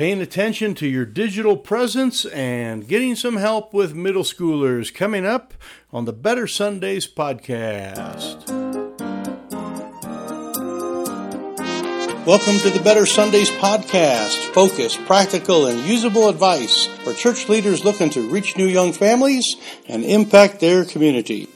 paying attention to your digital presence and getting some help with middle schoolers coming up on the Better Sundays podcast. Welcome to the Better Sundays podcast. Focused, practical, and usable advice for church leaders looking to reach new young families and impact their community.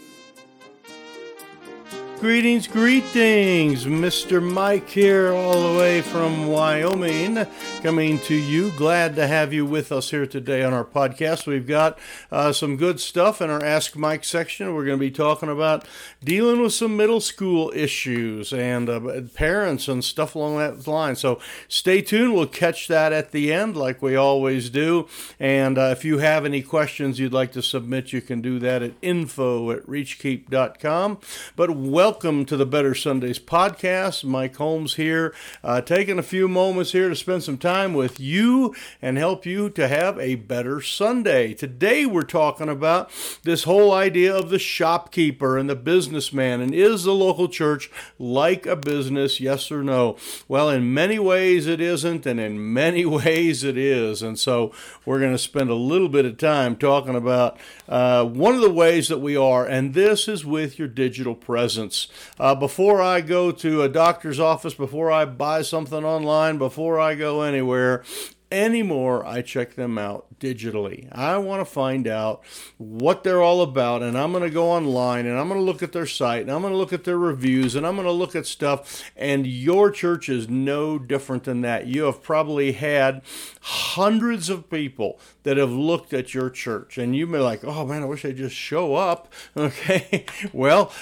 Greetings, greetings. Mr. Mike here, all the way from Wyoming, coming to you. Glad to have you with us here today on our podcast. We've got uh, some good stuff in our Ask Mike section. We're going to be talking about dealing with some middle school issues and uh, parents and stuff along that line. So stay tuned. We'll catch that at the end, like we always do. And uh, if you have any questions you'd like to submit, you can do that at info at reachkeep.com. But welcome welcome to the Better Sundays podcast. Mike Holmes here, uh, taking a few moments here to spend some time with you and help you to have a better Sunday. Today, we're talking about this whole idea of the shopkeeper and the businessman. And is the local church like a business, yes or no? Well, in many ways, it isn't, and in many ways, it is. And so, we're going to spend a little bit of time talking about uh, one of the ways that we are, and this is with your digital presence. Uh, before I go to a doctor's office, before I buy something online, before I go anywhere, anymore, I check them out digitally. I want to find out what they're all about, and I'm going to go online and I'm going to look at their site and I'm going to look at their reviews and I'm going to look at stuff. And your church is no different than that. You have probably had hundreds of people that have looked at your church, and you may like, oh man, I wish they'd just show up. Okay, well,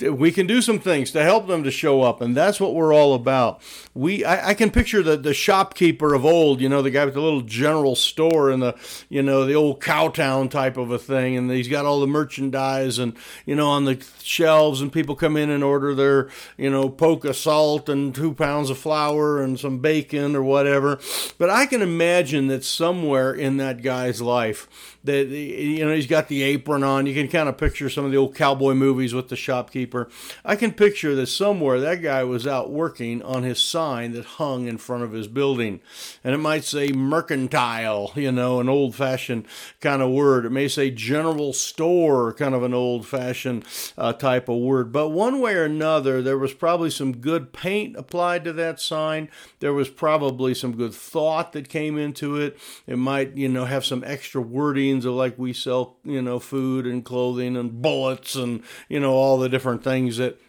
we can do some things to help them to show up, and that's what we're all about. We, I, I can picture the the shopkeeper of old, you know, the guy with the little general store in the you know, the old cowtown type of a thing. And he's got all the merchandise and, you know, on the shelves and people come in and order their, you know, poke of salt and two pounds of flour and some bacon or whatever. But I can imagine that somewhere in that guy's life, that you know he's got the apron on. You can kind of picture some of the old cowboy movies with the shopkeeper. I can picture that somewhere that guy was out working on his sign that hung in front of his building, and it might say mercantile, you know, an old-fashioned kind of word. It may say general store, kind of an old-fashioned uh, type of word. But one way or another, there was probably some good paint applied to that sign. There was probably some good thought that came into it. It might, you know, have some extra wording of like we sell, you know, food and clothing and bullets and, you know, all the different things that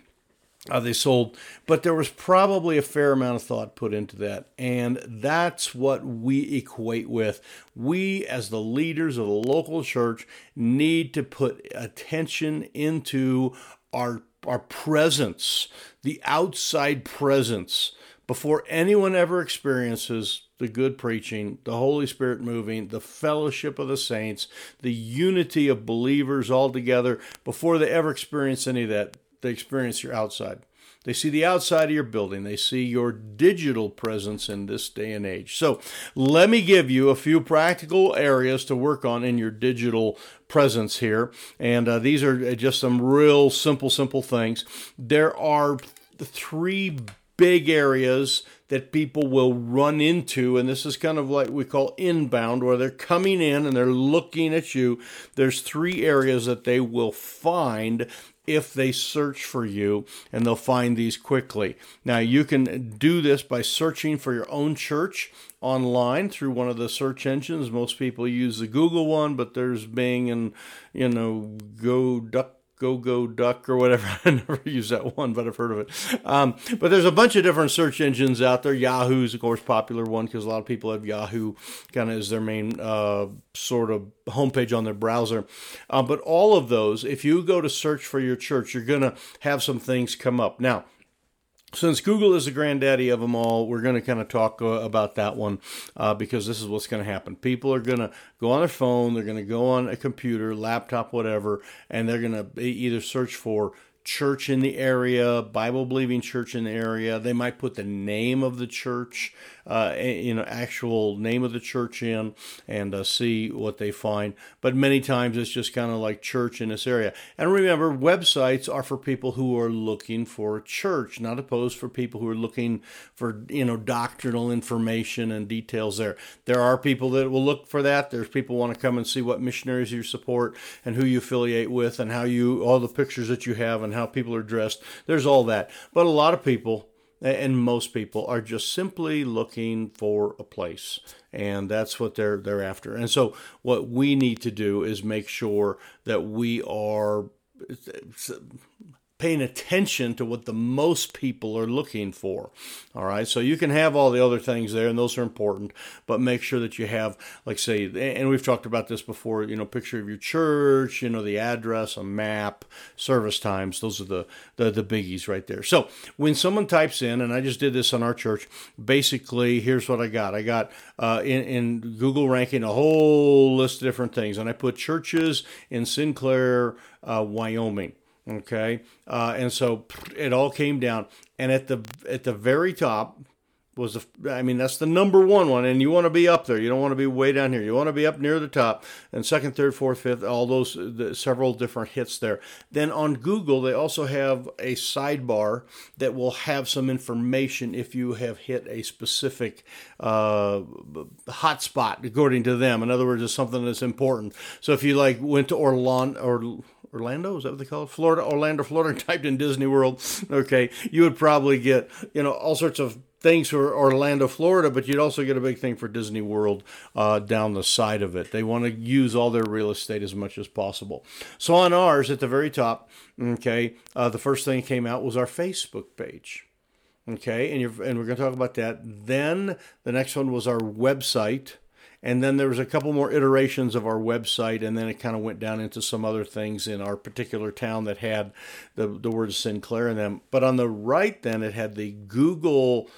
uh, they sold. But there was probably a fair amount of thought put into that. And that's what we equate with. We, as the leaders of the local church, need to put attention into our, our presence, the outside presence, before anyone ever experiences the good preaching, the Holy Spirit moving, the fellowship of the saints, the unity of believers all together, before they ever experience any of that, they experience your outside. They see the outside of your building. They see your digital presence in this day and age. So, let me give you a few practical areas to work on in your digital presence here. And uh, these are just some real simple, simple things. There are three big areas that people will run into. And this is kind of like we call inbound, where they're coming in and they're looking at you. There's three areas that they will find if they search for you, and they'll find these quickly. Now, you can do this by searching for your own church online through one of the search engines. Most people use the Google one, but there's Bing and, you know, Go Duck Go Go Duck or whatever. I never use that one, but I've heard of it. Um, but there's a bunch of different search engines out there. Yahoo's, of course, popular one because a lot of people have Yahoo kind of as their main uh, sort of homepage on their browser. Uh, but all of those, if you go to search for your church, you're going to have some things come up. Now, since Google is the granddaddy of them all, we're going to kind of talk uh, about that one uh, because this is what's going to happen. People are going to go on their phone, they're going to go on a computer, laptop, whatever, and they're going to either search for church in the area, Bible believing church in the area. They might put the name of the church uh, you know actual name of the church in and uh, see what they find. But many times it's just kind of like church in this area. And remember, websites are for people who are looking for a church, not opposed for people who are looking for you know doctrinal information and details. There, there are people that will look for that. There's people want to come and see what missionaries you support and who you affiliate with and how you all the pictures that you have and how people are dressed. There's all that. But a lot of people and most people are just simply looking for a place and that's what they're they're after. And so what we need to do is make sure that we are paying attention to what the most people are looking for. All right, so you can have all the other things there, and those are important, but make sure that you have, like, say, and we've talked about this before. You know, picture of your church, you know, the address, a map, service times. Those are the the, the biggies right there. So when someone types in, and I just did this on our church, basically, here's what I got. I got uh, in in Google ranking a whole list of different things, and I put churches in Sinclair, uh, Wyoming. Okay, uh, and so it all came down, and at the at the very top was the, I mean that's the number one one, and you want to be up there. You don't want to be way down here. You want to be up near the top. And second, third, fourth, fifth, all those the, several different hits there. Then on Google, they also have a sidebar that will have some information if you have hit a specific uh, hotspot, according to them. In other words, it's something that's important. So if you like went to Orlando or Orlando, is that what they call it? Florida, Orlando, Florida, typed in Disney World, okay, you would probably get, you know, all sorts of things for Orlando, Florida, but you'd also get a big thing for Disney World uh, down the side of it. They want to use all their real estate as much as possible. So on ours, at the very top, okay, uh, the first thing that came out was our Facebook page. Okay, and, and we're going to talk about that. Then the next one was our website and then there was a couple more iterations of our website, and then it kind of went down into some other things in our particular town that had the the word Sinclair in them. But on the right, then it had the Google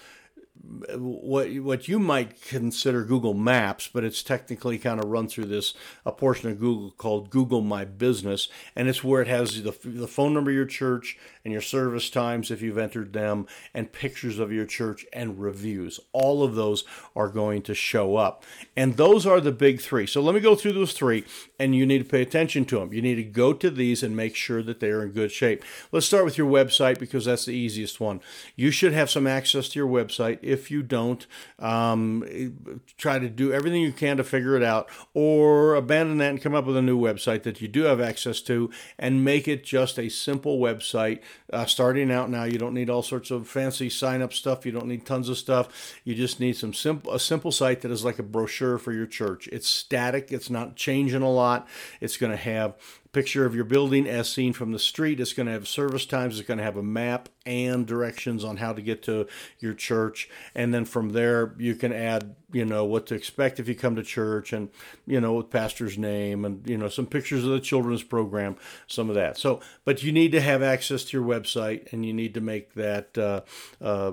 what what you might consider Google Maps, but it's technically kind of run through this a portion of Google called Google My Business, and it's where it has the the phone number of your church and your service times if you've entered them, and pictures of your church and reviews. All of those are going to show up, and those are the big three. So let me go through those three, and you need to pay attention to them. You need to go to these and make sure that they are in good shape. Let's start with your website because that's the easiest one. You should have some access to your website if you don't, um, try to do everything you can to figure it out, or abandon that and come up with a new website that you do have access to, and make it just a simple website. Uh, starting out now, you don't need all sorts of fancy sign up stuff. You don't need tons of stuff. You just need some simple a simple site that is like a brochure for your church. It's static. It's not changing a lot. It's going to have picture of your building as seen from the street. It's going to have service times. It's going to have a map and directions on how to get to your church. And then from there, you can add, you know, what to expect if you come to church and, you know, with pastor's name and, you know, some pictures of the children's program, some of that. So, but you need to have access to your website and you need to make that uh, uh,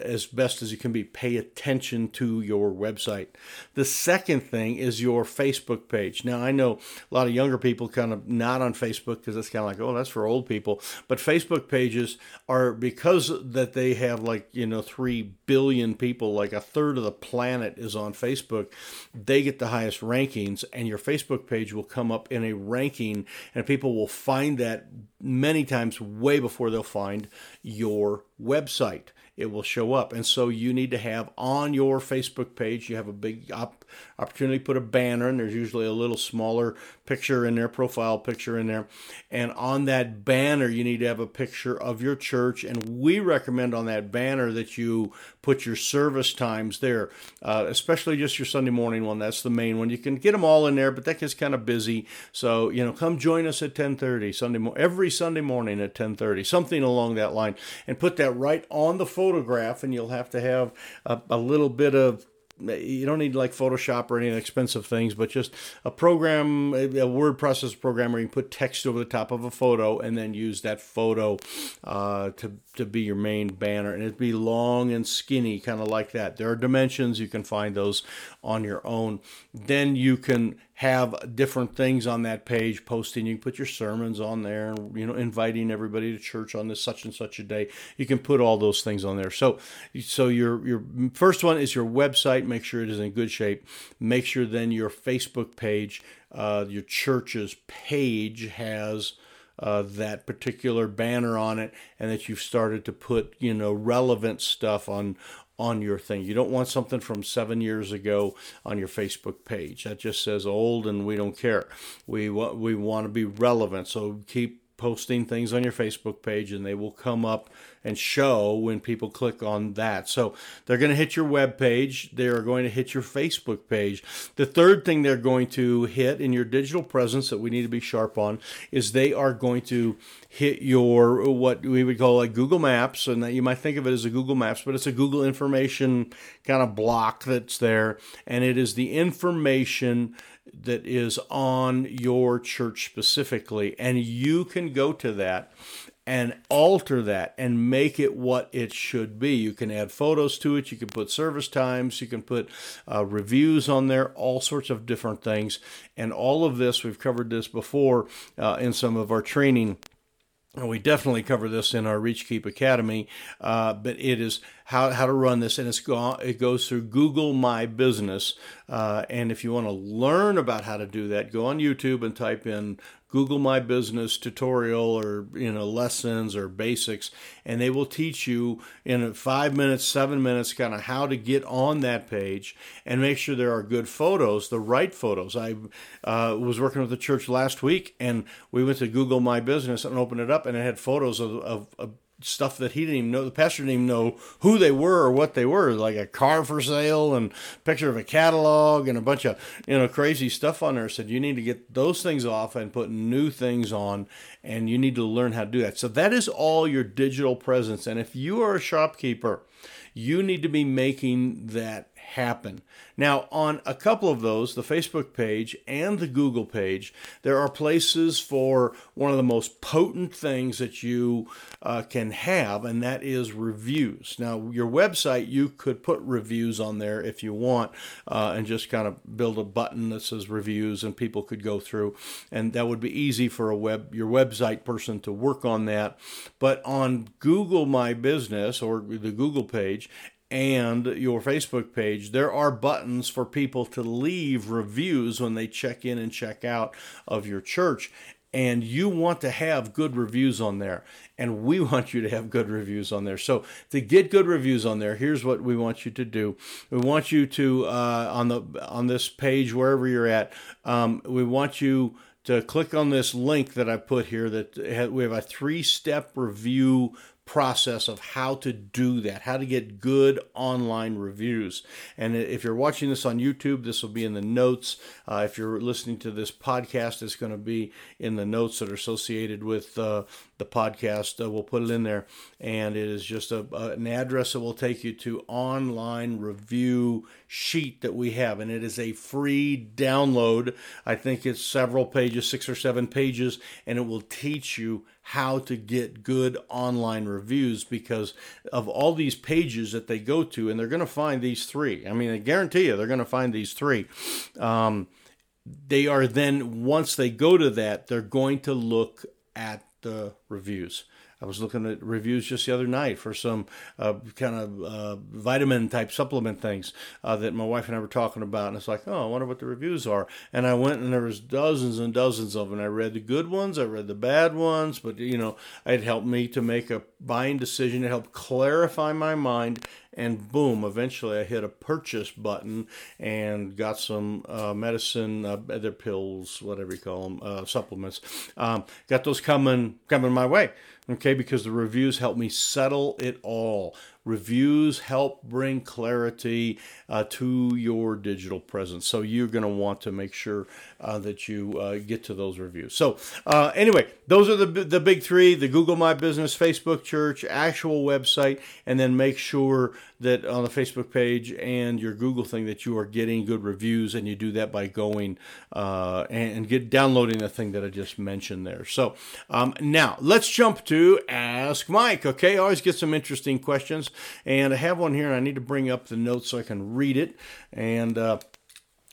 as best as you can be. Pay attention to your website. The second thing is your Facebook page. Now, I know a lot of younger people kind of not on Facebook because it's kind of like, oh, that's for old people. But Facebook pages are because that they have like, you know, 3 billion people, like a third of the planet is on Facebook, they get the highest rankings, and your Facebook page will come up in a ranking, and people will find that many times way before they'll find your website it will show up. And so you need to have on your Facebook page, you have a big op- opportunity to put a banner, and there's usually a little smaller picture in there, profile picture in there. And on that banner, you need to have a picture of your church. And we recommend on that banner that you put your service times there, uh, especially just your Sunday morning one. That's the main one. You can get them all in there, but that gets kind of busy. So you know, come join us at 10:30 Sunday mo- every Sunday morning at 10:30, something along that line, and put that right on the photograph. And you'll have to have a, a little bit of you don't need like Photoshop or any expensive things, but just a program, a word processor program where you put text over the top of a photo and then use that photo uh, to, to be your main banner. And it'd be long and skinny, kind of like that. There are dimensions, you can find those on your own. Then you can have different things on that page posting. You can put your sermons on there, you know, inviting everybody to church on this such and such a day. You can put all those things on there. So, so your your first one is your website. Make sure it is in good shape. Make sure then your Facebook page, uh, your church's page has. Uh, that particular banner on it, and that you've started to put you know relevant stuff on on your thing. You don't want something from seven years ago on your Facebook page. That just says old and we don't care. We we want to be relevant. So keep posting things on your Facebook page and they will come up and show when people click on that. So they're going to hit your web page, they are going to hit your Facebook page. The third thing they're going to hit in your digital presence that we need to be sharp on is they are going to hit your what we would call like Google Maps and that you might think of it as a Google Maps, but it's a Google information kind of block that's there and it is the information that is on your church specifically. And you can go to that and alter that and make it what it should be. You can add photos to it, you can put service times, you can put uh, reviews on there, all sorts of different things. And all of this, we've covered this before uh, in some of our training and we definitely cover this in our ReachKeep Academy, uh, but it is how, how to run this, and it's go, it goes through Google My Business. Uh, and if you want to learn about how to do that, go on YouTube and type in Google My Business tutorial or you know lessons or basics, and they will teach you in five minutes, seven minutes, kind of how to get on that page and make sure there are good photos, the right photos. I uh, was working with the church last week, and we went to Google My Business and opened it up, and it had photos of, of, of stuff that he didn't even know. The pastor didn't even know who they were or what they were, like a car for sale and picture of a catalog and a bunch of you know crazy stuff on there. Said you need to get those things off and put new things on, and you need to learn how to do that. So that is all your digital presence. And if you are a shopkeeper, you need to be making that happen. Now, on a couple of those, the Facebook page and the Google page, there are places for one of the most potent things that you uh, can have, and that is reviews. Now, your website, you could put reviews on there if you want, uh, and just kind of build a button that says reviews, and people could go through, and that would be easy for a web your website person to work on that. But on Google My Business or the Google page, and your Facebook page, there are buttons for people to leave reviews when they check in and check out of your church. And you want to have good reviews on there. And we want you to have good reviews on there. So, to get good reviews on there, here's what we want you to do. We want you to, uh, on, the, on this page, wherever you're at, um, we want you to click on this link that I put here that we have a three step review process of how to do that, how to get good online reviews. And if you're watching this on YouTube, this will be in the notes. Uh, if you're listening to this podcast, it's going to be in the notes that are associated with uh, the podcast. Uh, we'll put it in there, and it is just a, an address that will take you to online review sheet that we have, and it is a free download. I think it's several pages, six or seven pages, and it will teach you how to get good online reviews because of all these pages that they go to, and they're going to find these three. I mean, I guarantee you, they're going to find these three. Um, they are then once they go to that, they're going to look at the reviews. I was looking at reviews just the other night for some uh, kind of uh, vitamin type supplement things uh, that my wife and I were talking about, and it's like, oh, I wonder what the reviews are. And I went and there was dozens and dozens of them. I read the good ones, I read the bad ones, but you know, it helped me to make a buying decision. It helped clarify my mind and boom, eventually I hit a purchase button and got some uh, medicine, uh, other pills, whatever you call them, uh, supplements. Um, got those coming coming my way. Okay, because the reviews helped me settle it all. Reviews help bring clarity uh, to your digital presence. So you're going to want to make sure uh, that you uh, get to those reviews. So uh, anyway, those are the the big three: the Google My Business, Facebook Church, actual website, and then make sure that on the Facebook page and your Google thing that you are getting good reviews, and you do that by going uh, and get downloading the thing that I just mentioned there. So um, now let's jump to Ask Mike. Okay, always get some interesting questions, and I have one here, and I need to bring up the notes so I can read it and.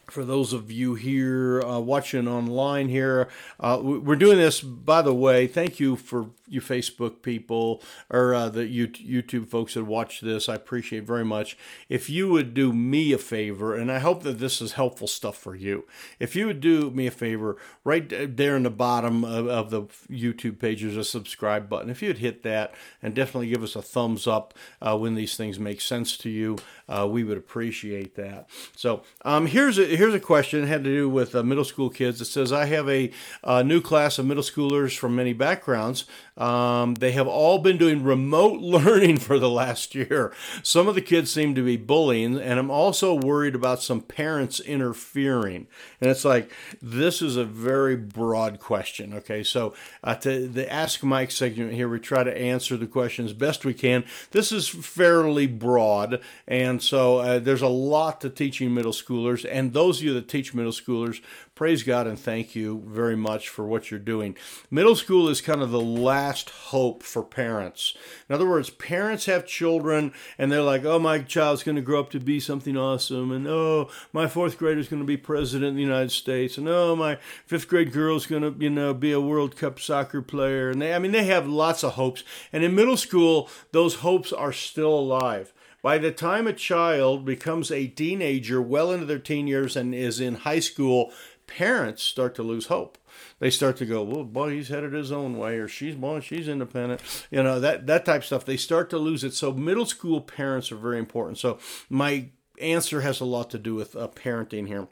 For those of you here uh, watching online here, uh, we're doing this, by the way. Thank you for you Facebook people or uh, the YouTube folks that watch this. I appreciate very much. If you would do me a favor, and I hope that this is helpful stuff for you. If you would do me a favor, right there in the bottom of, of the YouTube page, there's a subscribe button. If you'd hit that and definitely give us a thumbs up uh, when these things make sense to you, uh, we would appreciate that. So um, here's a here's a question it had to do with uh, middle school kids. It says I have a, a new class of middle schoolers from many backgrounds. Um, they have all been doing remote learning for the last year. Some of the kids seem to be bullying, and I'm also worried about some parents interfering. And it's like, this is a very broad question. Okay, so uh, to the Ask Mike segment here, we try to answer the question as best we can. This is fairly broad, and so uh, there's a lot to teaching middle schoolers. And those of you that teach middle schoolers, praise God and thank you very much for what you're doing. Middle school is kind of the last hope for parents. In other words, parents have children and they're like, oh, my child's going to grow up to be something awesome. And oh, my fourth grader is going to be president of the United States. And oh, my fifth grade girl is going to, you know, be a World Cup soccer player. And they, I mean, they have lots of hopes. And in middle school, those hopes are still alive. By the time a child becomes a teenager, well into their teen years, and is in high school, parents start to lose hope. They start to go, well, boy, he's headed his own way, or she's boy, she's independent. You know that that type of stuff. They start to lose it. So middle school parents are very important. So my answer has a lot to do with uh, parenting here.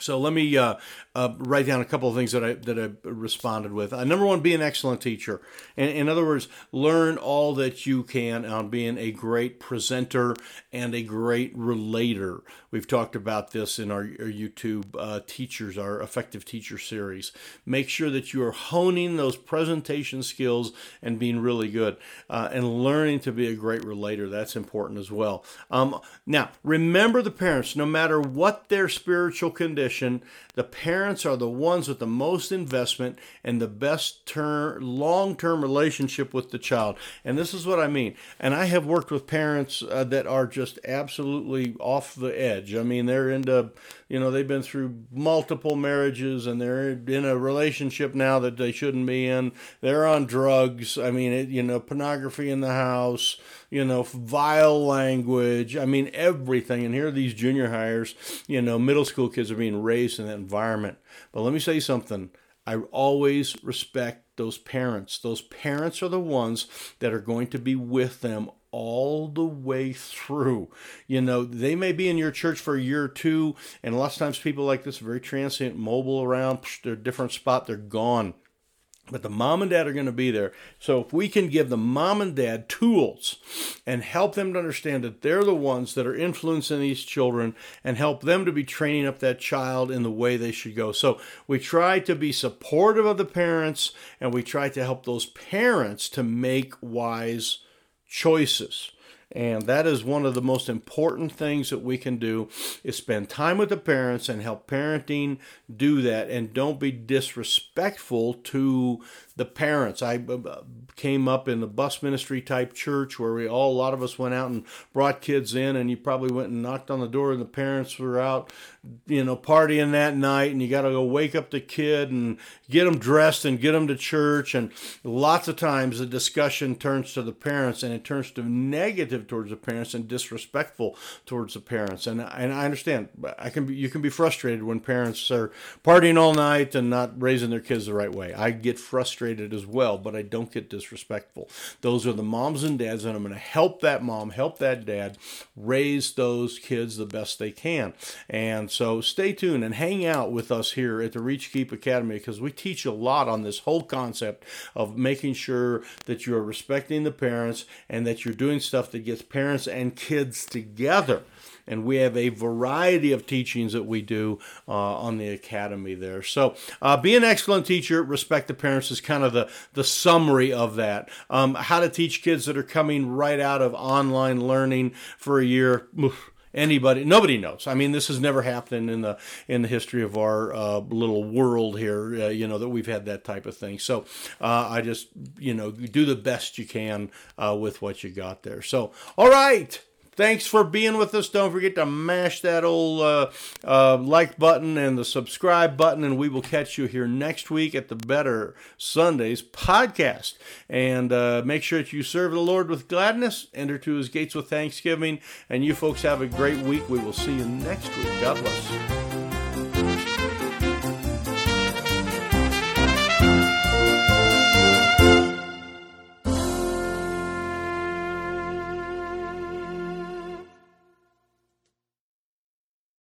So let me uh, uh, write down a couple of things that I that I responded with. Uh, number one, be an excellent teacher. In, in other words, learn all that you can on being a great presenter and a great relator. We've talked about this in our, our YouTube uh, teachers, our effective teacher series. Make sure that you are honing those presentation skills and being really good, uh, and learning to be a great relator. That's important as well. Um, now, remember the parents. No matter what their spiritual condition condition, the parents are the ones with the most investment and the best term, long-term relationship with the child. And this is what I mean. And I have worked with parents uh, that are just absolutely off the edge. I mean, they're into, you know, they've been through multiple marriages and they're in a relationship now that they shouldn't be in. They're on drugs. I mean, it, you know, pornography in the house you know, vile language. I mean, everything. And here are these junior highers, you know, middle school kids are being raised in that environment. But let me say something. I always respect those parents. Those parents are the ones that are going to be with them all the way through. You know, they may be in your church for a year or two, and lots of times people like this very transient, mobile around, they're different spot, they're gone. But the mom and dad are going to be there. So if we can give the mom and dad tools and help them to understand that they're the ones that are influencing these children and help them to be training up that child in the way they should go. So we try to be supportive of the parents and we try to help those parents to make wise choices. And that is one of the most important things that we can do is spend time with the parents and help parenting do that and don't be disrespectful to the parents. I uh, came up in the bus ministry type church where we all, a lot of us went out and brought kids in, and you probably went and knocked on the door, and the parents were out, you know, partying that night, and you got to go wake up the kid and get them dressed and get them to church. And lots of times the discussion turns to the parents, and it turns to negative towards the parents and disrespectful towards the parents. And and I understand, I can be, you can be frustrated when parents are partying all night and not raising their kids the right way. I get frustrated frustrated as well, but I don't get disrespectful. Those are the moms and dads, and I'm going to help that mom, help that dad raise those kids the best they can. And so stay tuned and hang out with us here at the ReachKeep Academy because we teach a lot on this whole concept of making sure that you're respecting the parents and that you're doing stuff that gets parents and kids together and we have a variety of teachings that we do uh, on the academy there. So, uh, be an excellent teacher, respect the parents is kind of the the summary of that. Um, how to teach kids that are coming right out of online learning for a year. anybody nobody knows i mean this has never happened in the in the history of our uh, little world here uh, you know that we've had that type of thing so uh, i just you know do the best you can uh, with what you got there so all right Thanks for being with us. Don't forget to mash that old uh, uh, like button and the subscribe button, and we will catch you here next week at the Better Sundays podcast. And uh, make sure that you serve the Lord with gladness, enter to his gates with thanksgiving, and you folks have a great week. We will see you next week. God bless.